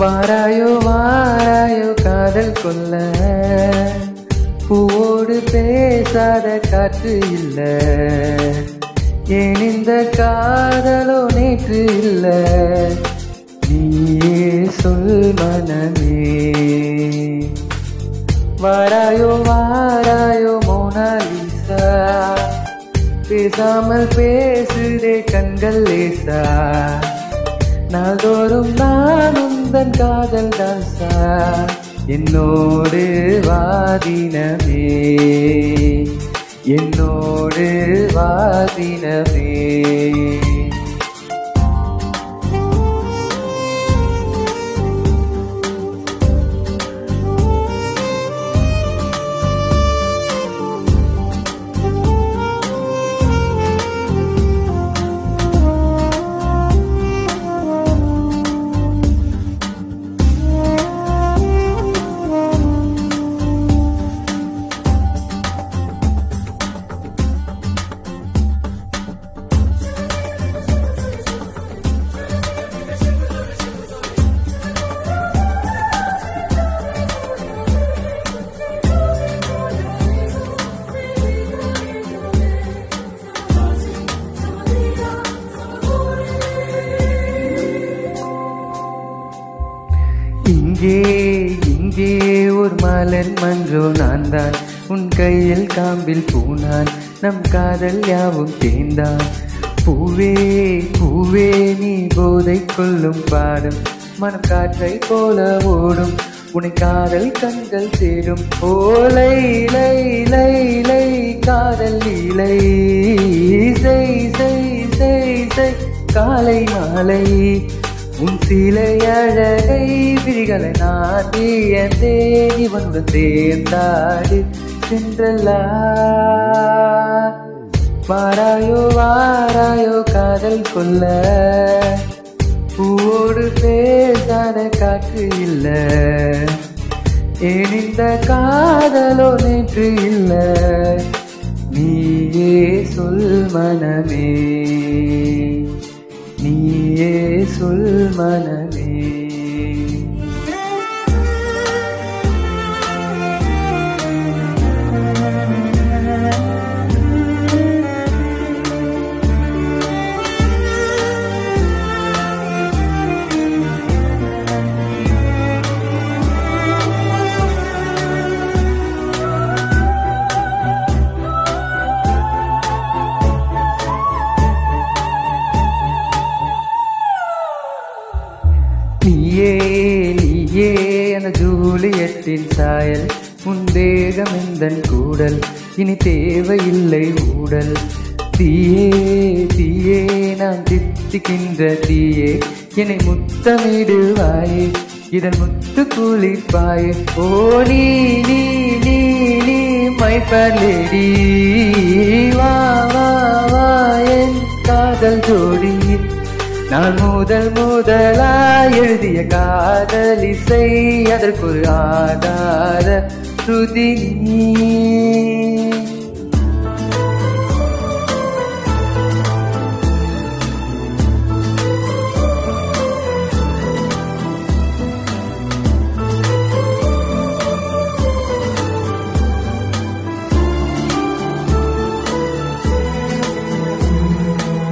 வாராயோ வாராயோ காதல் கொல்ல பூவோடு பேசாத காற்று இல்ல. ஏன் இந்த காதலோ நேற்று இல்ல? நீயே சொல் மனமே. வாராயோ வாராயோ மோனாலிசா பேசாமல் பேசுதே கண்கள் லேசா. நாள்தோறும் நான் உந்தன் காதல் தாசா என்னோடு வாதினமே என்னோடு வாதினமே இங்கே இங்கே ஒரு மலர் மன்றோ நான் தான் உன் கையில் காம்பில் பூனான் நம் காதல் யாவும் தேர்ந்தான் பூவே பூவே நீ போதை கொள்ளும் பாடும். மனம் காற்றை போல ஓடும். உனை காதல் கண்கள் சேரும் ஓலை இலை இலை இலை காதல் இலை காலை மாலை. உன் சிலை அழ விழிகளை நான் தேடி வந்து சேர்ந்தாடு. சென்றல்லா. வாராயோ வாராயோ காதல் கொல்ல பூவோடு பேசாத காற்று இல்ல. ஏன் காதலோ நேற்று இல்ல? நீயே சொல் மனமே. நீயே சொல் மனமே. நீயே என ஜூலியட்டின் சாயல் உன் தேகம் எந்தன் கூடல்? இனி தேவையில்லை ஊடல். தீயே தீயே நாம் தித்திக்கின்ற தீயே என்னை முத்தமிடுவாயே இதன் முத்து குளிப்பாயே. ஓ நீ நீ நீ நீ மை லேடி வா வா வா என் காதல் ஜோடி. நான் முதல் முதலா எழுதிய காதலிசை அதற்கு ஆதார ஸ்ருதி. நீ